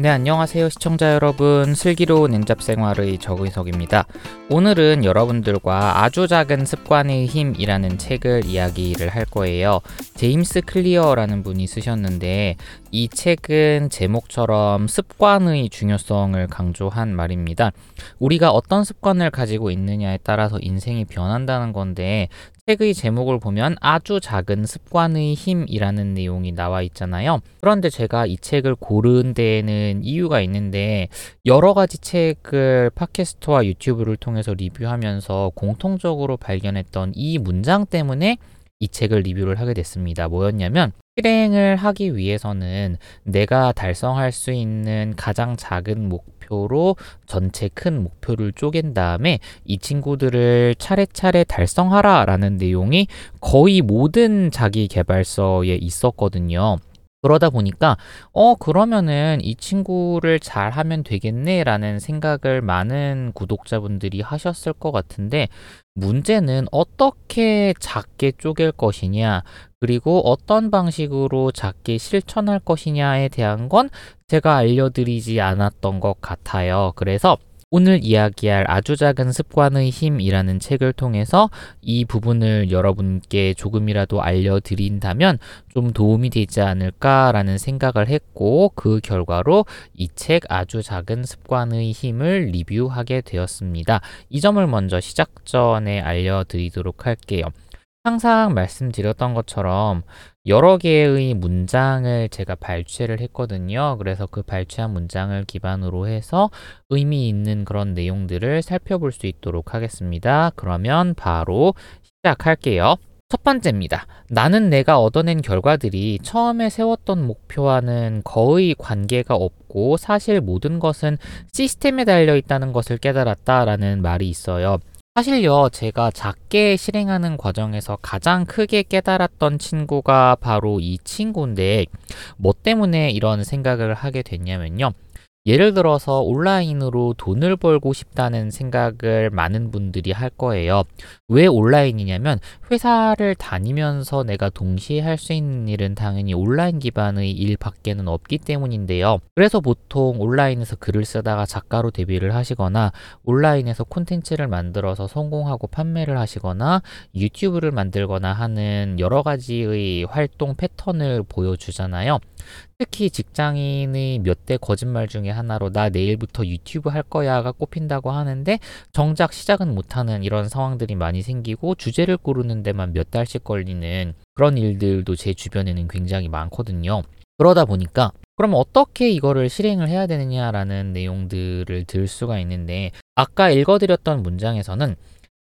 네, 안녕하세요. 시청자 여러분. 슬기로운 N잡 생활의 정의석입니다. 오늘은 여러분들과 아주 작은 습관의 힘이라는 책을 이야기를 할 거예요. 제임스 클리어라는 분이 쓰셨는데 이 책은 제목처럼 습관의 중요성을 강조한 말입니다. 우리가 어떤 습관을 가지고 있느냐에 따라서 인생이 변한다는 건데 책의 제목을 보면 아주 작은 습관의 힘이라는 내용이 나와 있잖아요. 그런데 제가 이 책을 고른 데에는 이유가 있는데 여러 가지 책을 팟캐스트와 유튜브를 통해서 리뷰하면서 공통적으로 발견했던 이 문장 때문에 이 책을 리뷰를 하게 됐습니다. 뭐였냐면 실행을 하기 위해서는 내가 달성할 수 있는 가장 작은 목표로 전체 큰 목표를 쪼갠 다음에 이 친구들을 차례차례 달성하라 라는 내용이 거의 모든 자기 개발서에 있었거든요. 그러다 보니까 어 그러면은 이 친구를 잘 하면 되겠네라는 생각을 많은 구독자분들이 하셨을 것 같은데 문제는 어떻게 작게 쪼갤 것이냐 그리고 어떤 방식으로 작게 실천할 것이냐에 대한 건 제가 알려드리지 않았던 것 같아요. 그래서 오늘 이야기할 아주 작은 습관의 힘이라는 책을 통해서 이 부분을 여러분께 조금이라도 알려드린다면 좀 도움이 되지 않을까라는 생각을 했고 그 결과로 이 책 아주 작은 습관의 힘을 리뷰하게 되었습니다. 이 점을 먼저 시작 전에 알려드리도록 할게요. 항상 말씀드렸던 것처럼 여러 개의 문장을 제가 발췌를 했거든요. 그래서 그 발췌한 문장을 기반으로 해서 의미 있는 그런 내용들을 살펴볼 수 있도록 하겠습니다. 그러면 바로 시작할게요. 첫 번째입니다. 나는 내가 얻어낸 결과들이 처음에 세웠던 목표와는 거의 관계가 없고 사실 모든 것은 시스템에 달려 있다는 것을 깨달았다라는 말이 있어요. 사실요, 제가 작게 실행하는 과정에서 가장 크게 깨달았던 친구가 바로 이 친구인데, 뭐 때문에 이런 생각을 하게 됐냐면요. 예를 들어서 온라인으로 돈을 벌고 싶다는 생각을 많은 분들이 할 거예요. 왜 온라인이냐면 회사를 다니면서 내가 동시에 할 수 있는 일은 당연히 온라인 기반의 일 밖에는 없기 때문인데요. 그래서 보통 온라인에서 글을 쓰다가 작가로 데뷔를 하시거나 온라인에서 콘텐츠를 만들어서 성공하고 판매를 하시거나 유튜브를 만들거나 하는 여러 가지의 활동 패턴을 보여주잖아요. 특히 직장인의 몇 대 거짓말 중에 하나로 나 내일부터 유튜브 할 거야가 꼽힌다고 하는데 정작 시작은 못하는 이런 상황들이 많이 생기고 주제를 고르는 데만 몇 달씩 걸리는 그런 일들도 제 주변에는 굉장히 많거든요. 그러다 보니까 그럼 어떻게 이거를 실행을 해야 되느냐라는 내용들을 들 수가 있는데 아까 읽어드렸던 문장에서는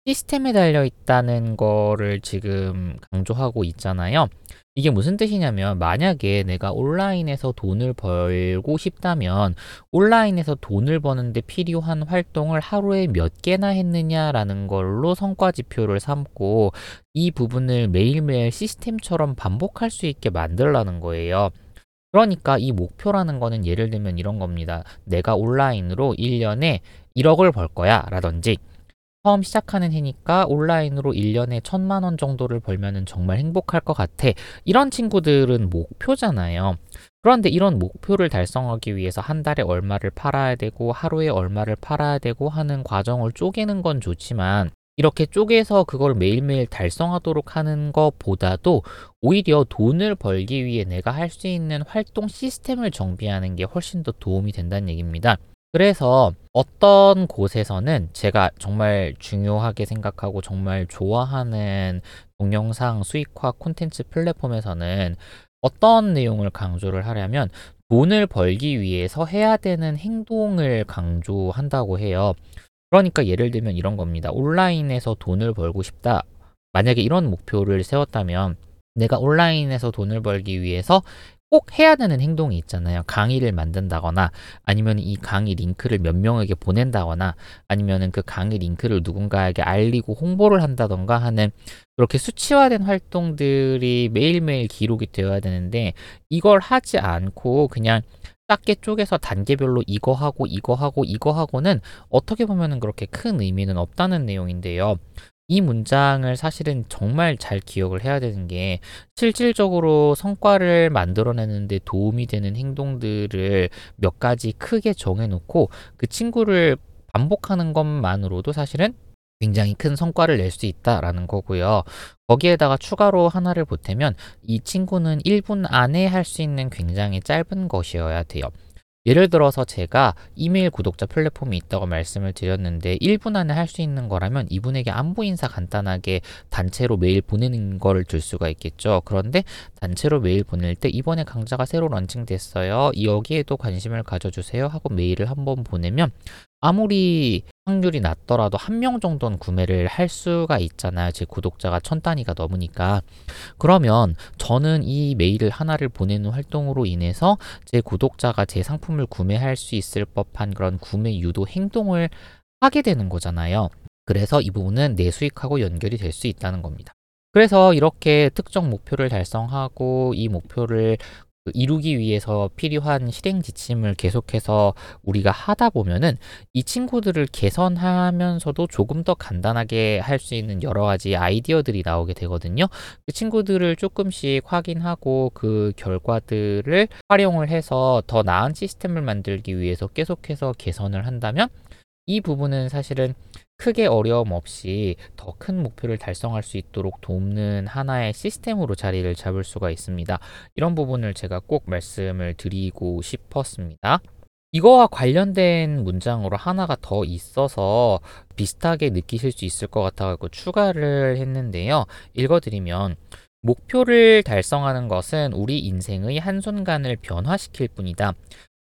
시스템에 달려 있다는 거를 지금 강조하고 있잖아요. 이게 무슨 뜻이냐면 만약에 내가 온라인에서 돈을 벌고 싶다면 온라인에서 돈을 버는데 필요한 활동을 하루에 몇 개나 했느냐라는 걸로 성과 지표를 삼고 이 부분을 매일매일 시스템처럼 반복할 수 있게 만들라는 거예요. 그러니까 이 목표라는 거는 예를 들면 이런 겁니다. 내가 온라인으로 1년에 1억을 벌 거야 라든지 처음 시작하는 해니까 온라인으로 1년에 천만 원 정도를 벌면은 정말 행복할 것 같아. 이런 친구들은 목표잖아요. 그런데 이런 목표를 달성하기 위해서 한 달에 얼마를 팔아야 되고 하루에 얼마를 팔아야 되고 하는 과정을 쪼개는 건 좋지만 이렇게 쪼개서 그걸 매일매일 달성하도록 하는 것보다도 오히려 돈을 벌기 위해 내가 할 수 있는 활동 시스템을 정비하는 게 훨씬 더 도움이 된다는 얘기입니다. 그래서 어떤 곳에서는 제가 정말 중요하게 생각하고 정말 좋아하는 동영상 수익화 콘텐츠 플랫폼에서는 어떤 내용을 강조를 하려면 돈을 벌기 위해서 해야 되는 행동을 강조한다고 해요. 그러니까 예를 들면 이런 겁니다. 온라인에서 돈을 벌고 싶다. 만약에 이런 목표를 세웠다면 내가 온라인에서 돈을 벌기 위해서 꼭 해야 되는 행동이 있잖아요. 강의를 만든다거나 아니면 이 강의 링크를 몇 명에게 보낸다거나 아니면은 그 강의 링크를 누군가에게 알리고 홍보를 한다던가 하는 그렇게 수치화된 활동들이 매일매일 기록이 되어야 되는데 이걸 하지 않고 그냥 작게 쪼개서 단계별로 이거 하고 이거 하고 이거 하고는 어떻게 보면은 그렇게 큰 의미는 없다는 내용인데요. 이 문장을 사실은 정말 잘 기억을 해야 되는 게 실질적으로 성과를 만들어내는데 도움이 되는 행동들을 몇 가지 크게 정해놓고 그 친구를 반복하는 것만으로도 사실은 굉장히 큰 성과를 낼 수 있다라는 거고요. 거기에다가 추가로 하나를 보태면 이 친구는 1분 안에 할 수 있는 굉장히 짧은 것이어야 돼요. 예를 들어서 제가 이메일 구독자 플랫폼이 있다고 말씀을 드렸는데 1분 안에 할 수 있는 거라면 이분에게 안부 인사 간단하게 단체로 메일 보내는 거를 줄 수가 있겠죠. 그런데 단체로 메일 보낼 때 이번에 강좌가 새로 런칭됐어요. 여기에도 관심을 가져주세요 하고 메일을 한번 보내면 아무리 확률이 낮더라도 한 명 정도는 구매를 할 수가 있잖아요. 제 구독자가 천 단위가 넘으니까. 그러면 저는 이 메일을 하나를 보내는 활동으로 인해서 제 구독자가 제 상품을 구매할 수 있을 법한 그런 구매 유도 행동을 하게 되는 거잖아요. 그래서 이 부분은 내 수익하고 연결이 될 수 있다는 겁니다. 그래서 이렇게 특정 목표를 달성하고 이 목표를 그 이루기 위해서 필요한 실행 지침을 계속해서 우리가 하다 보면은 이 친구들을 개선하면서도 조금 더 간단하게 할 수 있는 여러 가지 아이디어들이 나오게 되거든요. 그 친구들을 조금씩 확인하고 그 결과들을 활용을 해서 더 나은 시스템을 만들기 위해서 계속해서 개선을 한다면 이 부분은 사실은 크게 어려움 없이 더 큰 목표를 달성할 수 있도록 돕는 하나의 시스템으로 자리를 잡을 수가 있습니다. 이런 부분을 제가 꼭 말씀을 드리고 싶었습니다. 이거와 관련된 문장으로 하나가 더 있어서 비슷하게 느끼실 수 있을 것 같아서 추가를 했는데요. 읽어드리면 목표를 달성하는 것은 우리 인생의 한순간을 변화시킬 뿐이다.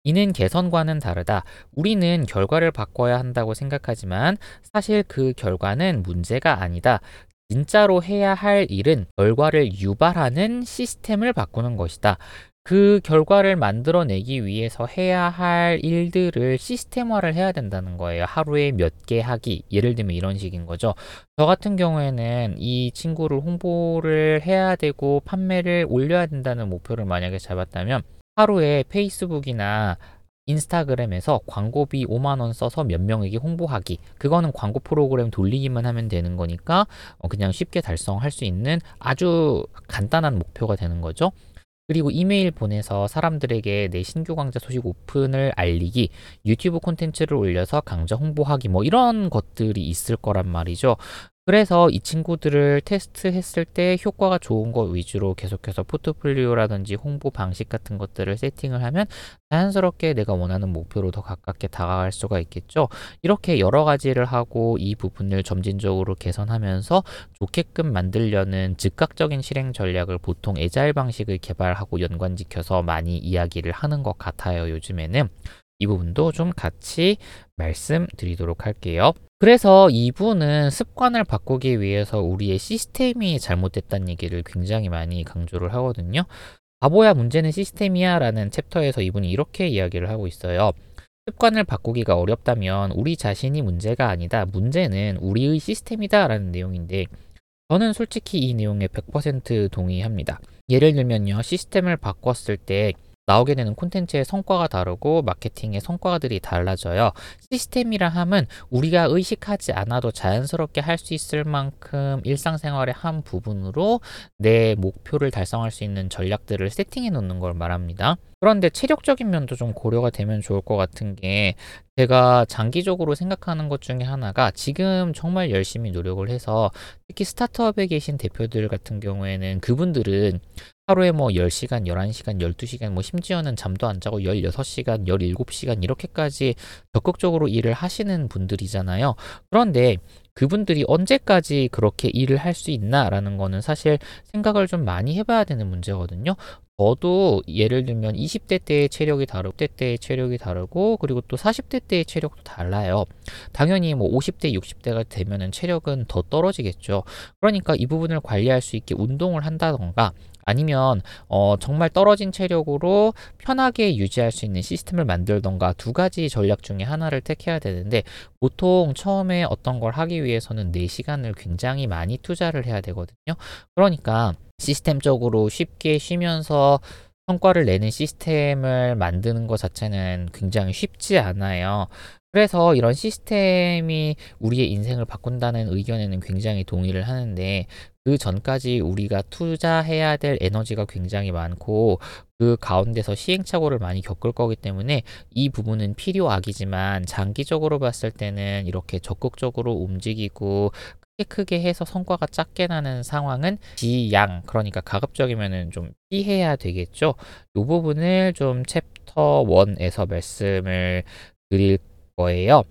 이는 개선과는 다르다. 우리는 결과를 바꿔야 한다고 생각하지만 사실 그 결과는 문제가 아니다. 진짜로 해야 할 일은 결과를 유발하는 시스템을 바꾸는 것이다. 그 결과를 만들어내기 위해서 해야 할 일들을 시스템화를 해야 된다는 거예요. 하루에 몇 개 하기. 예를 들면 이런 식인 거죠. 저 같은 경우에는 이 친구를 홍보를 해야 되고 판매를 올려야 된다는 목표를 만약에 잡았다면 하루에 페이스북이나 인스타그램에서 광고비 5만원 써서 몇 명에게 홍보하기. 그거는 광고 프로그램 돌리기만 하면 되는 거니까 어, 그냥 쉽게 달성할 수 있는 아주 간단한 목표가 되는 거죠. 그리고 이메일 보내서 사람들에게 내 신규 강좌 소식 오픈을 알리기, 유튜브 콘텐츠를 올려서 강좌 홍보하기, 뭐 이런 것들이 있을 거란 말이죠. 그래서 이 친구들을 테스트했을 때 효과가 좋은 것 위주로 계속해서 포트폴리오라든지 홍보 방식 같은 것들을 세팅을 하면 자연스럽게 내가 원하는 목표로 더 가깝게 다가갈 수가 있겠죠. 이렇게 여러 가지를 하고 이 부분을 점진적으로 개선하면서 좋게끔 만들려는 즉각적인 실행 전략을 보통 에자일 방식을 개발하고 연관지켜서 많이 이야기를 하는 것 같아요. 요즘에는. 이 부분도 좀 같이 말씀드리도록 할게요. 그래서 이분은 습관을 바꾸기 위해서 우리의 시스템이 잘못됐다는 얘기를 굉장히 많이 강조를 하거든요. 바보야 문제는 시스템이야 라는 챕터에서 이분이 이렇게 이야기를 하고 있어요. 습관을 바꾸기가 어렵다면 우리 자신이 문제가 아니다. 문제는 우리의 시스템이다 라는 내용인데 저는 솔직히 이 내용에 100% 동의합니다. 예를 들면요. 시스템을 바꿨을 때 나오게 되는 콘텐츠의 성과가 다르고 마케팅의 성과들이 달라져요. 시스템이라 함은 우리가 의식하지 않아도 자연스럽게 할 수 있을 만큼 일상생활의 한 부분으로 내 목표를 달성할 수 있는 전략들을 세팅해 놓는 걸 말합니다. 그런데 체력적인 면도 좀 고려가 되면 좋을 것 같은 게 제가 장기적으로 생각하는 것 중에 하나가 지금 정말 열심히 노력을 해서 특히 스타트업에 계신 대표들 같은 경우에는 그분들은 하루에 뭐 10시간, 11시간, 12시간, 뭐 심지어는 잠도 안 자고 16시간, 17시간 이렇게까지 적극적으로 일을 하시는 분들이잖아요. 그런데 그분들이 언제까지 그렇게 일을 할 수 있나라는 거는 사실 생각을 좀 많이 해봐야 되는 문제거든요. 저도 예를 들면 20대 때의 체력이 다르고 10대 때의 체력이 다르고 그리고 또 40대 때의 체력도 달라요. 당연히 뭐 50대, 60대가 되면은 체력은 더 떨어지겠죠. 그러니까 이 부분을 관리할 수 있게 운동을 한다던가 아니면 어, 정말 떨어진 체력으로 편하게 유지할 수 있는 시스템을 만들던가 두 가지 전략 중에 하나를 택해야 되는데 보통 처음에 어떤 걸 하기 위해서는 내 시간을 굉장히 많이 투자를 해야 되거든요. 그러니까 시스템적으로 쉽게 쉬면서 성과를 내는 시스템을 만드는 것 자체는 굉장히 쉽지 않아요. 그래서 이런 시스템이 우리의 인생을 바꾼다는 의견에는 굉장히 동의를 하는데 그 전까지 우리가 투자해야 될 에너지가 굉장히 많고 그 가운데서 시행착오를 많이 겪을 거기 때문에 이 부분은 필요악이지만 장기적으로 봤을 때는 이렇게 적극적으로 움직이고 크게 크게 해서 성과가 작게 나는 상황은 지양 그러니까 가급적이면은 좀 피해야 되겠죠. 이 부분을 좀 챕터 1에서 말씀을 드릴 거예요.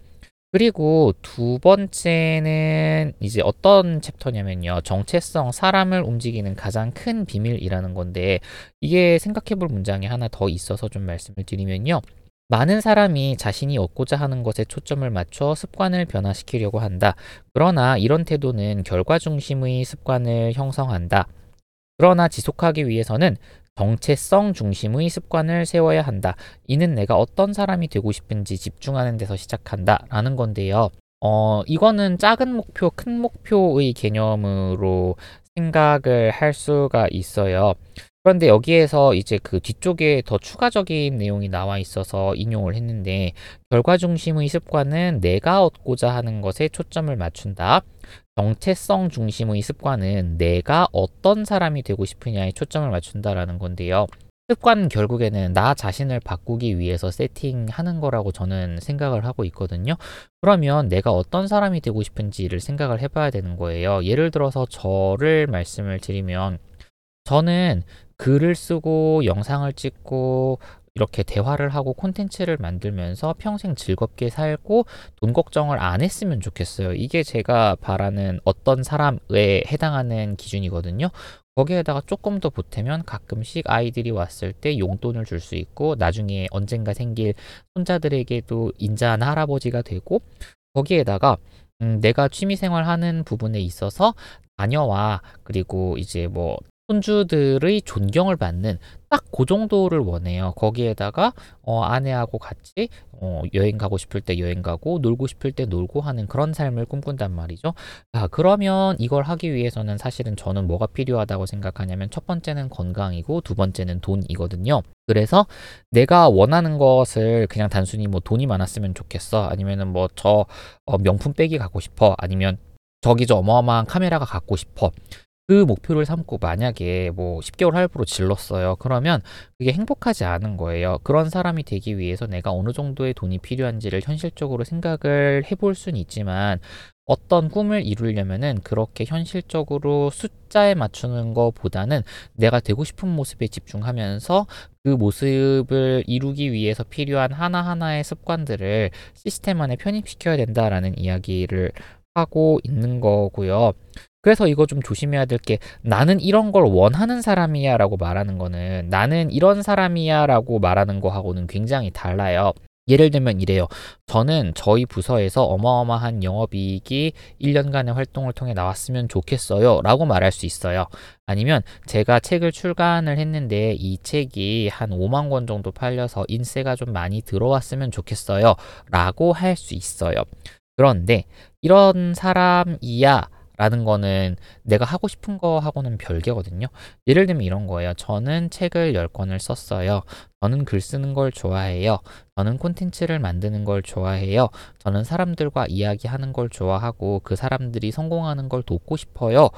그리고 두 번째는 이제 어떤 챕터냐면요. 정체성, 사람을 움직이는 가장 큰 비밀이라는 건데 이게 생각해 볼 문장이 하나 더 있어서 좀 말씀을 드리면요. 많은 사람이 자신이 얻고자 하는 것에 초점을 맞춰 습관을 변화시키려고 한다. 그러나 이런 태도는 결과 중심의 습관을 형성한다. 그러나 지속하기 위해서는 정체성 중심의 습관을 세워야 한다. 이는 내가 어떤 사람이 되고 싶은지 집중하는 데서 시작한다. 라는 건데요. 어, 이거는 작은 목표, 큰 목표의 개념으로 생각을 할 수가 있어요. 그런데 여기에서 이제 그 뒤쪽에 더 추가적인 내용이 나와 있어서 인용을 했는데, 결과 중심의 습관은 내가 얻고자 하는 것에 초점을 맞춘다. 정체성 중심의 습관은 내가 어떤 사람이 되고 싶으냐에 초점을 맞춘다라는 건데요. 습관은 결국에는 나 자신을 바꾸기 위해서 세팅하는 거라고 저는 생각을 하고 있거든요. 그러면 내가 어떤 사람이 되고 싶은지를 생각을 해봐야 되는 거예요. 예를 들어서 저를 말씀을 드리면 저는 글을 쓰고 영상을 찍고 이렇게 대화를 하고 콘텐츠를 만들면서 평생 즐겁게 살고 돈 걱정을 안 했으면 좋겠어요. 이게 제가 바라는 어떤 사람에 해당하는 기준이거든요. 거기에다가 조금 더 보태면 가끔씩 아이들이 왔을 때 용돈을 줄 수 있고 나중에 언젠가 생길 손자들에게도 인자한 할아버지가 되고 거기에다가 음, 내가 취미생활 하는 부분에 있어서 자녀와 그리고 이제 뭐 손주들의 존경을 받는 딱 그 정도를 원해요. 거기에다가 어, 아내하고 같이 어, 여행 가고 싶을 때 여행 가고 놀고 싶을 때 놀고 하는 그런 삶을 꿈꾼단 말이죠. 아, 그러면 이걸 하기 위해서는 사실은 저는 뭐가 필요하다고 생각하냐면 첫 번째는 건강이고 두 번째는 돈이거든요. 그래서 내가 원하는 것을 그냥 단순히 뭐 돈이 많았으면 좋겠어. 아니면은 뭐저 어, 명품 백이 갖고 싶어. 아니면 저기 저 어마어마한 카메라가 갖고 싶어. 그 목표를 삼고 만약에 뭐 10개월 할부로 질렀어요. 그러면 그게 행복하지 않은 거예요. 그런 사람이 되기 위해서 내가 어느 정도의 돈이 필요한지를 현실적으로 생각을 해볼 수는 있지만 어떤 꿈을 이루려면은 그렇게 현실적으로 숫자에 맞추는 것보다는 내가 되고 싶은 모습에 집중하면서 그 모습을 이루기 위해서 필요한 하나하나의 습관들을 시스템 안에 편입시켜야 된다라는 이야기를 하고 있는 거고요. 그래서 이거 좀 조심해야 될 게 나는 이런 걸 원하는 사람이야 라고 말하는 거는 나는 이런 사람이야 라고 말하는 거하고는 굉장히 달라요. 예를 들면 이래요. 저는 저희 부서에서 어마어마한 영업이익이 1년간의 활동을 통해 나왔으면 좋겠어요. 라고 말할 수 있어요. 아니면 제가 책을 출간을 했는데 이 책이 한 5만 권 정도 팔려서 인세가 좀 많이 들어왔으면 좋겠어요. 라고 할 수 있어요. 그런데 이런 사람이야 라는 거는 내가 하고 싶은 거하고는 별개거든요. 예를 들면 이런 거예요. 저는 책을 10권을 썼어요. 저는 글 쓰는 걸 좋아해요. 저는 콘텐츠를 만드는 걸 좋아해요. 저는 사람들과 이야기하는 걸 좋아하고 그 사람들이 성공하는 걸 돕고 싶어요.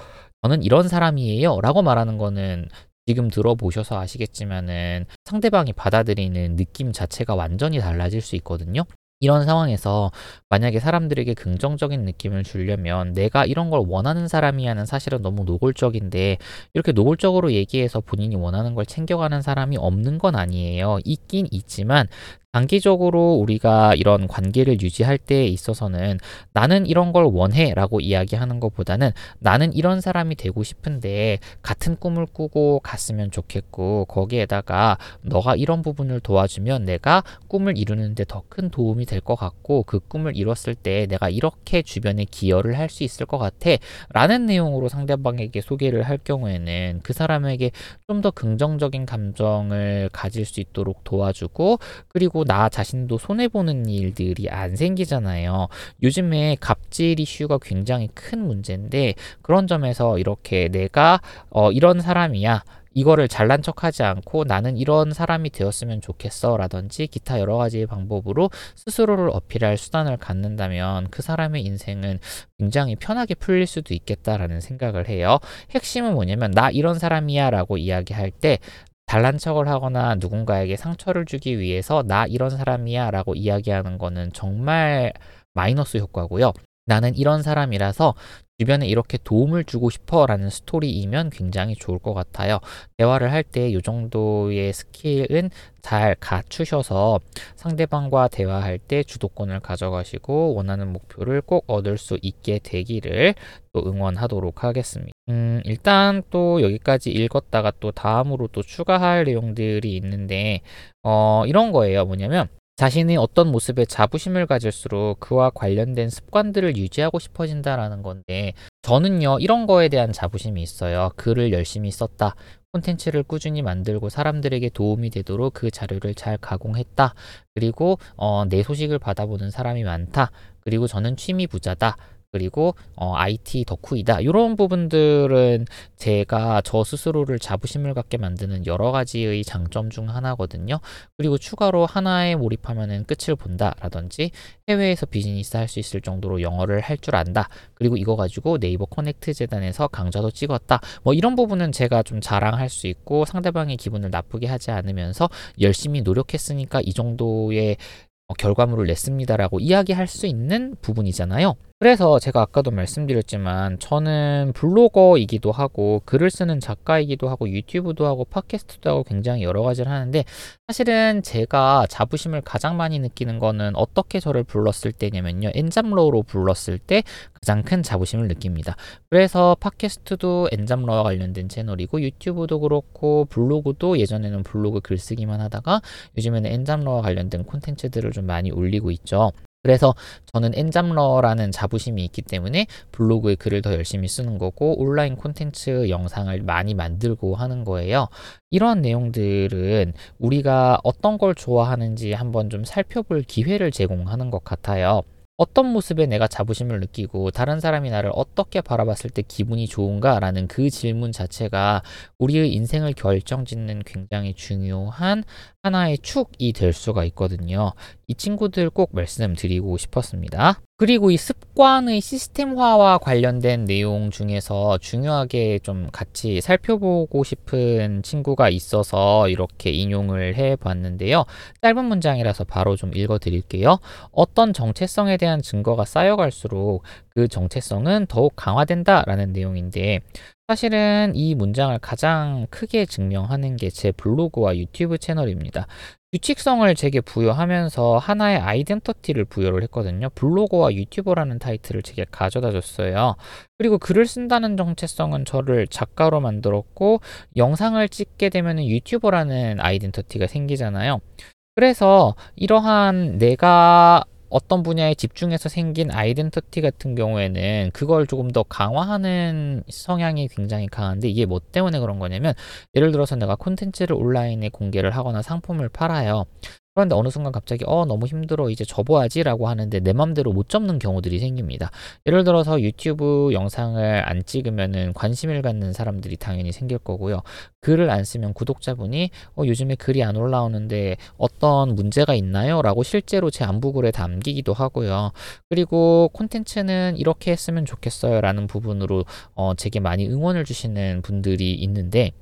저는 이런 사람이에요. 라고 말하는 거는 지금 들어보셔서 아시겠지만은 상대방이 받아들이는 느낌 자체가 완전히 달라질 수 있거든요. 이런 상황에서 만약에 사람들에게 긍정적인 느낌을 주려면 내가 이런 걸 원하는 사람이야는 사실은 너무 노골적인데 이렇게 노골적으로 얘기해서 본인이 원하는 걸 챙겨가는 사람이 없는 건 아니에요. 있긴 있지만 장기적으로 우리가 이런 관계를 유지할 때 있어서는 나는 이런 걸 원해 라고 이야기하는 것보다는 나는 이런 사람이 되고 싶은데 같은 꿈을 꾸고 갔으면 좋겠고 거기에다가 너가 이런 부분을 도와주면 내가 꿈을 이루는데 더 큰 도움이 될 것 같고 그 꿈을 이뤘을 때 내가 이렇게 주변에 기여를 할 수 있을 것 같아 라는 내용으로 상대방에게 소개를 할 경우에는 그 사람에게 좀 더 긍정적인 감정을 가질 수 있도록 도와주고 그리고 나 자신도 손해보는 일들이 안 생기잖아요. 요즘에 갑질 이슈가 굉장히 큰 문제인데 그런 점에서 이렇게 내가 어, 이런 사람이야. 이거를 잘난 척하지 않고 나는 이런 사람이 되었으면 좋겠어라든지 기타 여러 가지 방법으로 스스로를 어필할 수단을 갖는다면 그 사람의 인생은 굉장히 편하게 풀릴 수도 있겠다라는 생각을 해요. 핵심은 뭐냐면 나 이런 사람이야라고 이야기할 때 잘난 척을 하거나 누군가에게 상처를 주기 위해서 나 이런 사람이야 라고 이야기하는 거는 정말 마이너스 효과고요. 나는 이런 사람이라서 주변에 이렇게 도움을 주고 싶어 라는 스토리이면 굉장히 좋을 것 같아요. 대화를 할 때 이 정도의 스킬은 잘 갖추셔서 상대방과 대화할 때 주도권을 가져가시고 원하는 목표를 꼭 얻을 수 있게 되기를 또 응원하도록 하겠습니다. 음, 일단 또 여기까지 읽었다가 또 다음으로 또 추가할 내용들이 있는데, 어, 이런 거예요. 뭐냐면, 자신이 어떤 모습에 자부심을 가질수록 그와 관련된 습관들을 유지하고 싶어진다라는 건데 저는요 이런 거에 대한 자부심이 있어요. 글을 열심히 썼다. 콘텐츠를 꾸준히 만들고 사람들에게 도움이 되도록 그 자료를 잘 가공했다. 그리고 어, 내 소식을 받아보는 사람이 많다. 그리고 저는 취미 부자다 그리고 어, IT 덕후이다. 이런 부분들은 제가 저 스스로를 자부심을 갖게 만드는 여러 가지의 장점 중 하나거든요. 그리고 추가로 하나에 몰입하면은 끝을 본다라든지 해외에서 비즈니스 할 수 있을 정도로 영어를 할 줄 안다. 그리고 이거 가지고 네이버 커넥트 재단에서 강좌도 찍었다. 뭐 이런 부분은 제가 좀 자랑할 수 있고 상대방의 기분을 나쁘게 하지 않으면서 열심히 노력했으니까 이 정도의 어, 결과물을 냈습니다라고 이야기할 수 있는 부분이잖아요. 그래서 제가 아까도 말씀드렸지만 저는 블로거이기도 하고 글을 쓰는 작가이기도 하고 유튜브도 하고 팟캐스트도 하고 굉장히 여러 가지를 하는데 사실은 제가 자부심을 가장 많이 느끼는 거는 어떻게 저를 불렀을 때냐면요. 엔잡러로 불렀을 때 가장 큰 자부심을 느낍니다. 그래서 팟캐스트도 엔잡러와 관련된 채널이고 유튜브도 그렇고 블로그도 예전에는 블로그 글쓰기만 하다가 요즘에는 엔잡러와 관련된 콘텐츠들을 좀 많이 올리고 있죠. 그래서 저는 엔잡러라는 자부심이 있기 때문에 블로그에 글을 더 열심히 쓰는 거고 온라인 콘텐츠 영상을 많이 만들고 하는 거예요. 이러한 내용들은 우리가 어떤 걸 좋아하는지 한번 좀 살펴볼 기회를 제공하는 것 같아요. 어떤 모습에 내가 자부심을 느끼고 다른 사람이 나를 어떻게 바라봤을 때 기분이 좋은가라는 그 질문 자체가 우리의 인생을 결정짓는 굉장히 중요한 하나의 축이 될 수가 있거든요. 이 친구들 꼭 말씀드리고 싶었습니다. 그리고 이 습관의 시스템화와 관련된 내용 중에서 중요하게 좀 같이 살펴보고 싶은 친구가 있어서 이렇게 인용을 해 봤는데요. 짧은 문장이라서 바로 좀 읽어 드릴게요. 어떤 정체성에 대한 증거가 쌓여갈수록 그 정체성은 더욱 강화된다라는 내용인데 사실은 이 문장을 가장 크게 증명하는 게 제 블로그와 유튜브 채널입니다. 규칙성을 제게 부여하면서 하나의 아이덴터티를 부여를 했거든요. 블로거와 유튜버라는 타이틀을 제게 가져다 줬어요. 그리고 글을 쓴다는 정체성은 저를 작가로 만들었고 영상을 찍게 되면 유튜버라는 아이덴터티가 생기잖아요. 그래서 이러한 내가 어떤 분야에 집중해서 생긴 아이덴티티 같은 경우에는 그걸 조금 더 강화하는 성향이 굉장히 강한데 이게 뭐 때문에 그런 거냐면 예를 들어서 내가 콘텐츠를 온라인에 공개를 하거나 상품을 팔아요. 그런데 어느 순간 갑자기 어 너무 힘들어 이제 접어야지라고 하는데 내 맘대로 못 접는 경우들이 생깁니다. 예를 들어서 유튜브 영상을 안 찍으면은 관심을 갖는 사람들이 당연히 생길 거고요. 글을 안 쓰면 구독자분이 어 요즘에 글이 안 올라오는데 어떤 문제가 있나요? 라고 실제로 제 안부글에 담기기도 하고요. 그리고 콘텐츠는 이렇게 했으면 좋겠어요 라는 부분으로 어 제게 많이 응원을 주시는 분들이 있는데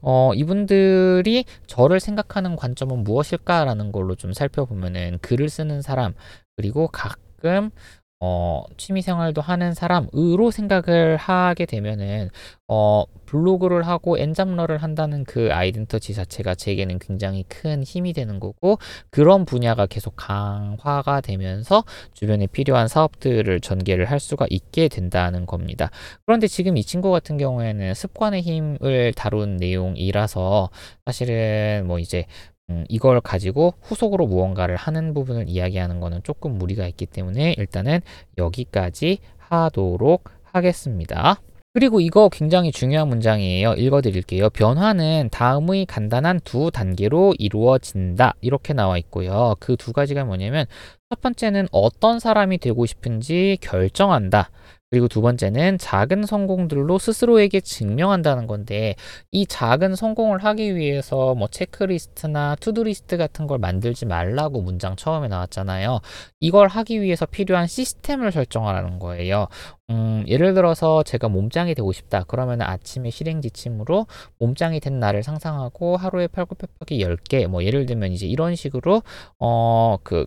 어, 이분들이 저를 생각하는 관점은 무엇일까라는 걸로 좀 살펴보면은 글을 쓰는 사람, 그리고 가끔 어, 취미 생활도 하는 사람으로 생각을 하게 되면은 어, 블로그를 하고 엔잡러를 한다는 그 아이덴티티 자체가 제게는 굉장히 큰 힘이 되는 거고 그런 분야가 계속 강화가 되면서 주변에 필요한 사업들을 전개를 할 수가 있게 된다는 겁니다. 그런데 지금 이 친구 같은 경우에는 습관의 힘을 다룬 내용이라서 사실은 뭐 이제 음, 이걸 가지고 후속으로 무언가를 하는 부분을 이야기하는 것은 조금 무리가 있기 때문에 일단은 여기까지 하도록 하겠습니다. 그리고 이거 굉장히 중요한 문장이에요. 읽어드릴게요. 변화는 다음의 간단한 두 단계로 이루어진다. 이렇게 나와 있고요. 그 두 가지가 뭐냐면 첫 번째는 어떤 사람이 되고 싶은지 결정한다. 그리고 두 번째는 작은 성공들로 스스로에게 증명한다는 건데 이 작은 성공을 하기 위해서 뭐 체크리스트나 to-do list 같은 걸 만들지 말라고 문장 처음에 나왔잖아요. 이걸 하기 위해서 필요한 시스템을 설정하라는 거예요. 음, 예를 들어서 제가 몸짱이 되고 싶다. 그러면 아침에 실행 지침으로 몸짱이 된 날을 상상하고 하루에 팔굽혀펴기 10개 뭐 예를 들면 이제 이런 식으로 어그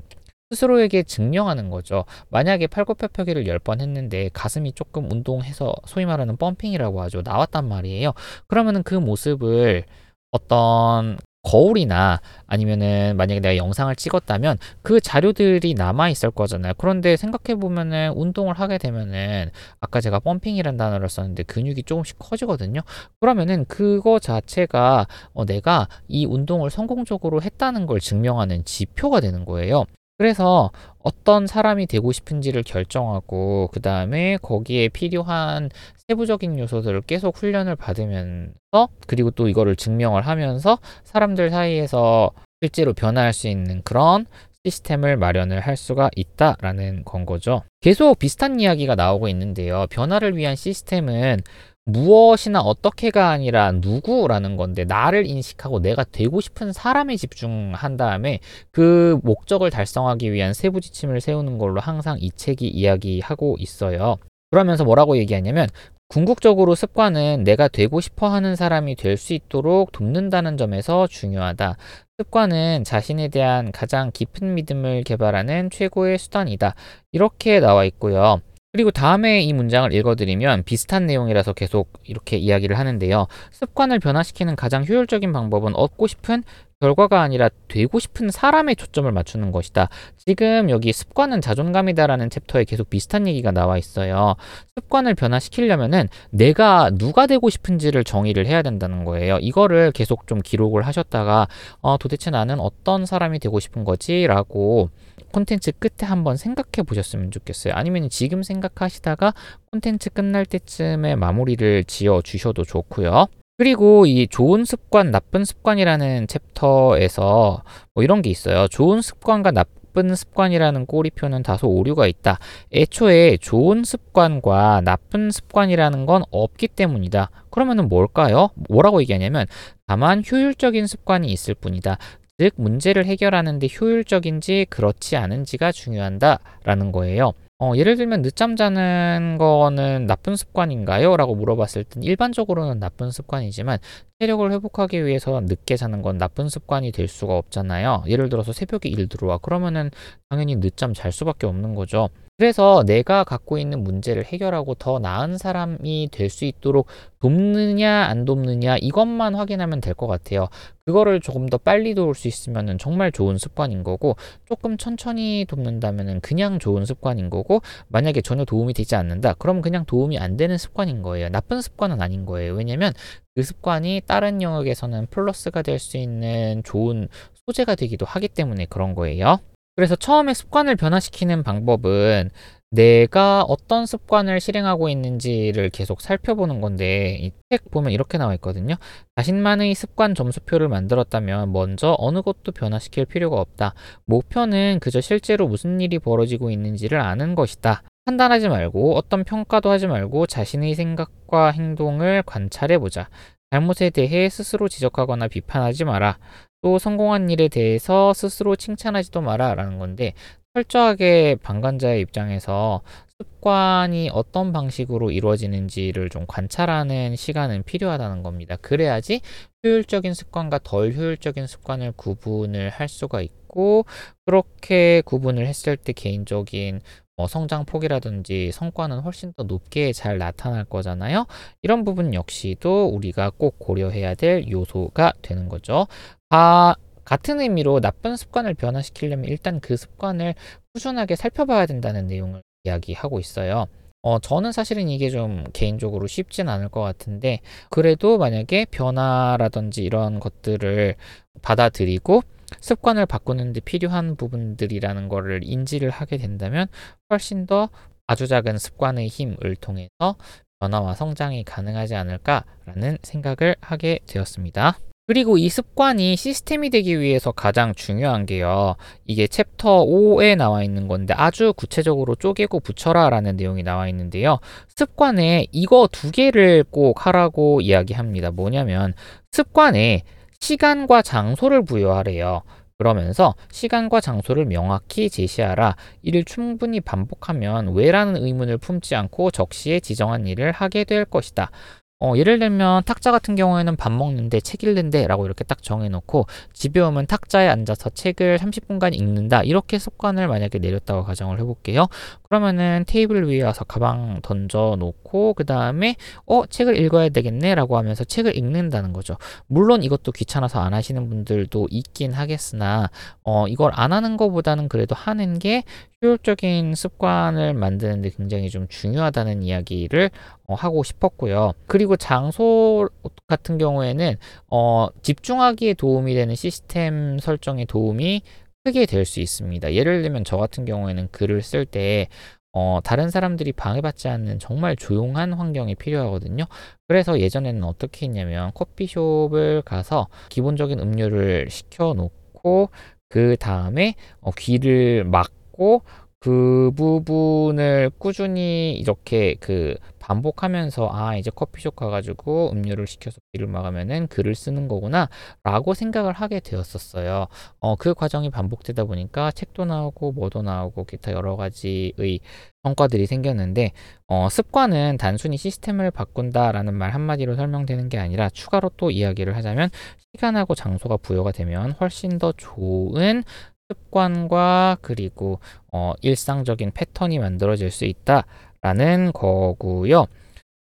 스스로에게 증명하는 거죠. 만약에 팔굽혀펴기를 10번 했는데 가슴이 조금 운동해서 소위 말하는 펌핑이라고 하죠. 나왔단 말이에요. 그러면은 그 모습을 어떤 거울이나 아니면은 만약에 내가 영상을 찍었다면 그 자료들이 남아 있을 거잖아요. 그런데 생각해 보면은 운동을 하게 되면은 아까 제가 펌핑이라는 단어를 썼는데 근육이 조금씩 커지거든요. 그러면은 그거 자체가 어 내가 이 운동을 성공적으로 했다는 걸 증명하는 지표가 되는 거예요. 그래서 어떤 사람이 되고 싶은지를 결정하고 그 다음에 거기에 필요한 세부적인 요소들을 계속 훈련을 받으면서 그리고 또 이거를 증명을 하면서 사람들 사이에서 실제로 변화할 수 있는 그런 시스템을 마련을 할 수가 있다라는 건 거죠. 계속 비슷한 이야기가 나오고 있는데요. 변화를 위한 시스템은 무엇이나 어떻게가 아니라 누구라는 건데 나를 인식하고 내가 되고 싶은 사람에 집중한 다음에 그 목적을 달성하기 위한 세부 지침을 세우는 걸로 항상 이 책이 이야기하고 있어요. 그러면서 뭐라고 얘기하냐면 궁극적으로 습관은 내가 되고 싶어 하는 사람이 될 수 있도록 돕는다는 점에서 중요하다. 습관은 자신에 대한 가장 깊은 믿음을 개발하는 최고의 수단이다. 이렇게 나와 있고요. 그리고 다음에 이 문장을 읽어드리면 비슷한 내용이라서 계속 이렇게 이야기를 하는데요. 습관을 변화시키는 가장 효율적인 방법은 얻고 싶은 결과가 아니라 되고 싶은 사람에 초점을 맞추는 것이다. 지금 여기 습관은 자존감이다라는 챕터에 계속 비슷한 얘기가 나와 있어요. 습관을 변화시키려면은 내가 누가 되고 싶은지를 정의를 해야 된다는 거예요. 이거를 계속 좀 기록을 하셨다가 어, 도대체 나는 어떤 사람이 되고 싶은 거지라고 콘텐츠 끝에 한번 생각해 보셨으면 좋겠어요. 아니면 지금 생각하시다가 콘텐츠 끝날 때쯤에 마무리를 지어 주셔도 좋고요. 그리고 이 좋은 습관, 나쁜 습관이라는 챕터에서 뭐 이런 게 있어요. 좋은 습관과 나쁜 습관이라는 꼬리표는 다소 오류가 있다. 애초에 좋은 습관과 나쁜 습관이라는 건 없기 때문이다. 그러면은 뭘까요? 뭐라고 얘기하냐면 다만 효율적인 습관이 있을 뿐이다. 즉 문제를 해결하는데 효율적인지 그렇지 않은지가 중요한다라는 거예요. 어, 예를 들면 늦잠 자는 거는 나쁜 습관인가요? 라고 물어봤을 땐 일반적으로는 나쁜 습관이지만 체력을 회복하기 위해서 늦게 자는 건 나쁜 습관이 될 수가 없잖아요. 예를 들어서 새벽에 일 들어와. 그러면은 당연히 늦잠 잘 수밖에 없는 거죠. 그래서 내가 갖고 있는 문제를 해결하고 더 나은 사람이 될 수 있도록 돕느냐 안 돕느냐 이것만 확인하면 될 것 같아요. 그거를 조금 더 빨리 도울 수 있으면 정말 좋은 습관인 거고 조금 천천히 돕는다면 그냥 좋은 습관인 거고 만약에 전혀 도움이 되지 않는다 그럼 그냥 도움이 안 되는 습관인 거예요. 나쁜 습관은 아닌 거예요. 왜냐면 그 습관이 다른 영역에서는 플러스가 될 수 있는 좋은 소재가 되기도 하기 때문에 그런 거예요. 그래서 처음에 습관을 변화시키는 방법은 내가 어떤 습관을 실행하고 있는지를 계속 살펴보는 건데 이 책 보면 이렇게 나와 있거든요. 자신만의 습관 점수표를 만들었다면 먼저 어느 것도 변화시킬 필요가 없다. 목표는 그저 실제로 무슨 일이 벌어지고 있는지를 아는 것이다. 판단하지 말고 어떤 평가도 하지 말고 자신의 생각과 행동을 관찰해 보자. 잘못에 대해 스스로 지적하거나 비판하지 마라. 또 성공한 일에 대해서 스스로 칭찬하지도 마라 라는 건데 철저하게 방관자의 입장에서 습관이 어떤 방식으로 이루어지는지를 좀 관찰하는 시간은 필요하다는 겁니다. 그래야지 효율적인 습관과 덜 효율적인 습관을 구분을 할 수가 있고 그렇게 구분을 했을 때 개인적인 뭐 성장 폭이라든지 성과는 훨씬 더 높게 잘 나타날 거잖아요. 이런 부분 역시도 우리가 꼭 고려해야 될 요소가 되는 거죠. 아, 같은 의미로 나쁜 습관을 변화시키려면 일단 그 습관을 꾸준하게 살펴봐야 된다는 내용을 이야기하고 있어요. 어, 저는 사실은 이게 좀 개인적으로 쉽진 않을 것 같은데, 그래도 만약에 변화라든지 이런 것들을 받아들이고 습관을 바꾸는 데 필요한 부분들이라는 거를 인지를 하게 된다면 훨씬 더 아주 작은 습관의 힘을 통해서 변화와 성장이 가능하지 않을까라는 생각을 하게 되었습니다. 그리고 이 습관이 시스템이 되기 위해서 가장 중요한 게요. 이게 챕터 5에 나와 있는 건데 아주 구체적으로 쪼개고 붙여라 라는 내용이 나와 있는데요. 습관에 이거 두 개를 꼭 하라고 이야기합니다. 뭐냐면 습관에 시간과 장소를 부여하래요. 그러면서 시간과 장소를 명확히 제시하라. 이를 충분히 반복하면 왜라는 의문을 품지 않고 적시에 지정한 일을 하게 될 것이다. 어, 예를 들면 탁자 같은 경우에는 밥 먹는데 책 읽는데 라고 이렇게 딱 정해놓고 집에 오면 탁자에 앉아서 책을 30분간 읽는다. 이렇게 습관을 만약에 내렸다고 가정을 해볼게요. 그러면은 테이블 위에 와서 가방 던져 놓고 그 다음에 어 책을 읽어야 되겠네 라고 하면서 책을 읽는다는 거죠. 물론 이것도 귀찮아서 안 하시는 분들도 있긴 하겠으나 어 이걸 안 하는 것보다는 그래도 하는 게 효율적인 습관을 만드는데 굉장히 좀 중요하다는 이야기를 어, 하고 싶었고요. 그리고 장소 같은 경우에는 어, 집중하기에 도움이 되는 시스템 설정에 도움이 크게 될 수 있습니다. 예를 들면 저 같은 경우에는 글을 쓸때 어, 다른 사람들이 방해받지 않는 정말 조용한 환경이 필요하거든요. 그래서 예전에는 어떻게 했냐면 커피숍을 가서 기본적인 음료를 시켜놓고 그 다음에 어, 귀를 막 고 그 부분을 꾸준히 이렇게 그 반복하면서 아 이제 커피숍 가가지고 음료를 시켜서 귀를 막으면은 글을 쓰는 거구나 라고 생각을 하게 되었었어요. 어, 그 과정이 반복되다 보니까 책도 나오고 뭐도 나오고 기타 여러 가지의 성과들이 생겼는데 어, 습관은 단순히 시스템을 바꾼다라는 말 한마디로 설명되는 게 아니라 추가로 또 이야기를 하자면 시간하고 장소가 부여가 되면 훨씬 더 좋은 습관과 그리고 어, 일상적인 패턴이 만들어질 수 있다라는 거고요.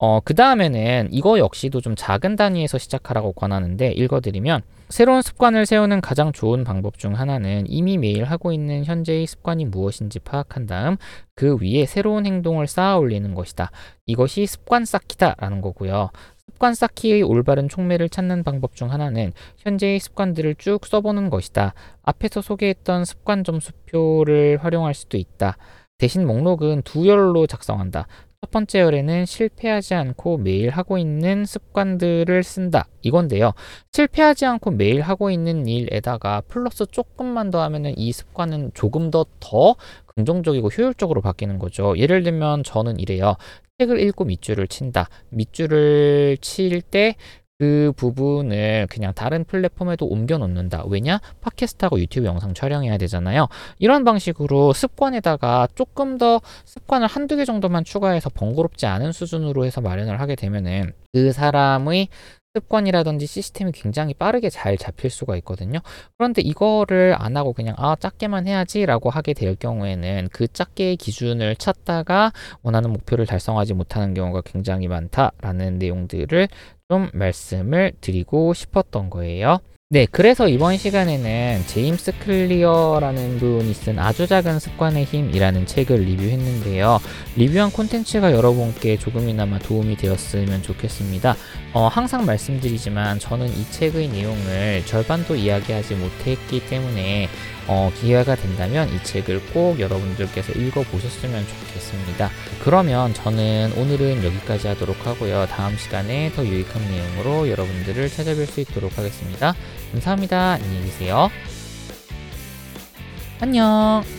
어, 그 다음에는 이거 역시도 좀 작은 단위에서 시작하라고 권하는데 읽어드리면 새로운 습관을 세우는 가장 좋은 방법 중 하나는 이미 매일 하고 있는 현재의 습관이 무엇인지 파악한 다음 그 위에 새로운 행동을 쌓아 올리는 것이다. 이것이 습관 쌓기다라는 거고요. 습관 쌓기의 올바른 촉매를 찾는 방법 중 하나는 현재의 습관들을 쭉 써보는 것이다. 앞에서 소개했던 습관 점수표를 활용할 수도 있다. 대신 목록은 두 열로 작성한다. 첫 번째 열에는 실패하지 않고 매일 하고 있는 습관들을 쓴다. 이건데요. 실패하지 않고 매일 하고 있는 일에다가 플러스 조금만 더 하면은 이 습관은 조금 더더 긍정적이고 효율적으로 바뀌는 거죠. 예를 들면 저는 이래요. 책을 읽고 밑줄을 친다. 밑줄을 칠때 그 부분을 그냥 다른 플랫폼에도 옮겨 놓는다. 왜냐? 팟캐스트하고 유튜브 영상 촬영해야 되잖아요. 이런 방식으로 습관에다가 조금 더 습관을 한두 개 정도만 추가해서 번거롭지 않은 수준으로 해서 마련을 하게 되면은 그 사람의 습관이라든지 시스템이 굉장히 빠르게 잘 잡힐 수가 있거든요. 그런데 이거를 안 하고 그냥 아 작게만 해야지라고 하게 될 경우에는 그 작게의 기준을 찾다가 원하는 목표를 달성하지 못하는 경우가 굉장히 많다라는 내용들을 좀 말씀을 드리고 싶었던 거예요. 네, 그래서 이번 시간에는 제임스 클리어라는 분이 쓴 아주 작은 습관의 힘이라는 책을 리뷰했는데요. 리뷰한 콘텐츠가 여러분께 조금이나마 도움이 되었으면 좋겠습니다. 어, 항상 말씀드리지만 저는 이 책의 내용을 절반도 이야기하지 못했기 때문에 어, 기회가 된다면 이 책을 꼭 여러분들께서 읽어보셨으면 좋겠습니다. 그러면 저는 오늘은 여기까지 하도록 하고요. 다음 시간에 더 유익한 내용으로 여러분들을 찾아뵐 수 있도록 하겠습니다. 감사합니다. 안녕히 계세요. 안녕.